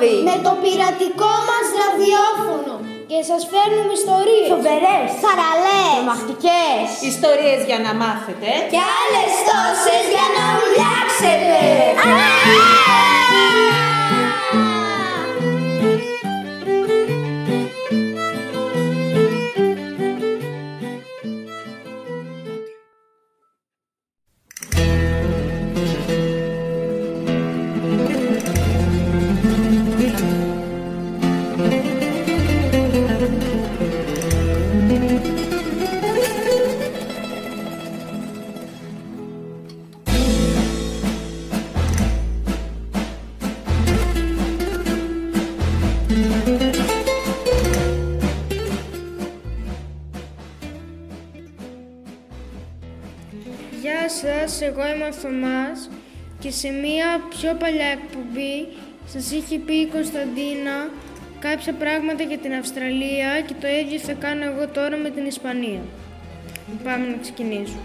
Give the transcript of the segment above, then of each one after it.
λάδι. Με το πειρατικό μας ραδιόφωνο. Και σας φέρνουμε ιστορίες. Φοβερές. Θαραλές. Τρομακτικές. Ιστορίες για να μάθετε. Και άλλες τόσες για να ουλιάξετε. Γεια σας, εγώ είμαι ο Θωμάς και σε μία πιο παλιά εκπομπή σας είχε πει η Κωνσταντίνα κάποια πράγματα για την Αυστραλία και το ίδιο θα κάνω εγώ τώρα με την Ισπανία. Πάμε να ξεκινήσουμε.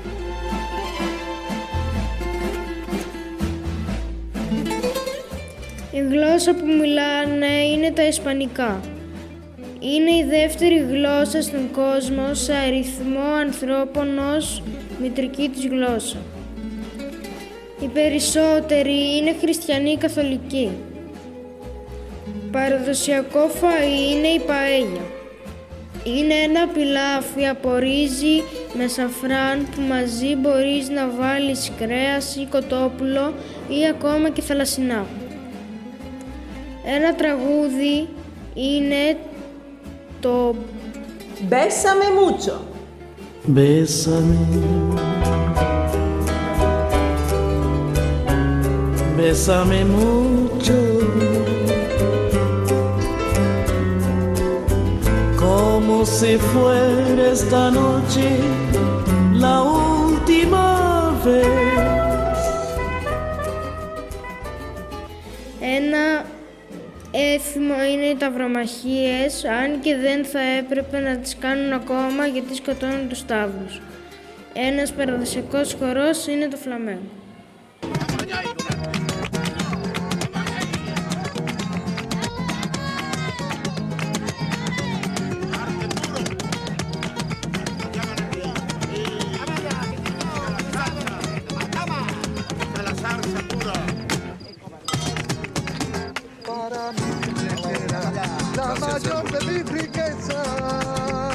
Η γλώσσα που μιλάνε είναι τα Ισπανικά. Είναι η δεύτερη γλώσσα στον κόσμο σε αριθμό ανθρώπων ως μητρική της γλώσσα. Οι περισσότεροι είναι χριστιανοί καθολικοί. Παραδοσιακό φαΐ είναι η παέλια. Είναι ένα πιλάφι από ρύζι με σαφράν που μαζί μπορείς να βάλεις κρέας ή κοτόπουλο ή ακόμα και θαλασσινά. Ένα τραγούδι είναι το Μπέσαμε μούτσο. Bésame. Bésame mucho. Como si fuera esta noche la última vez. Ένα έθιμο είναι οι ταυρομαχίες, αν και δεν θα έπρεπε να τις κάνουν ακόμα γιατί σκοτώνουν τους ταύρους. Ένας παραδοσιακός χορός είναι το φλαμέγκο. mayor de mi riqueza.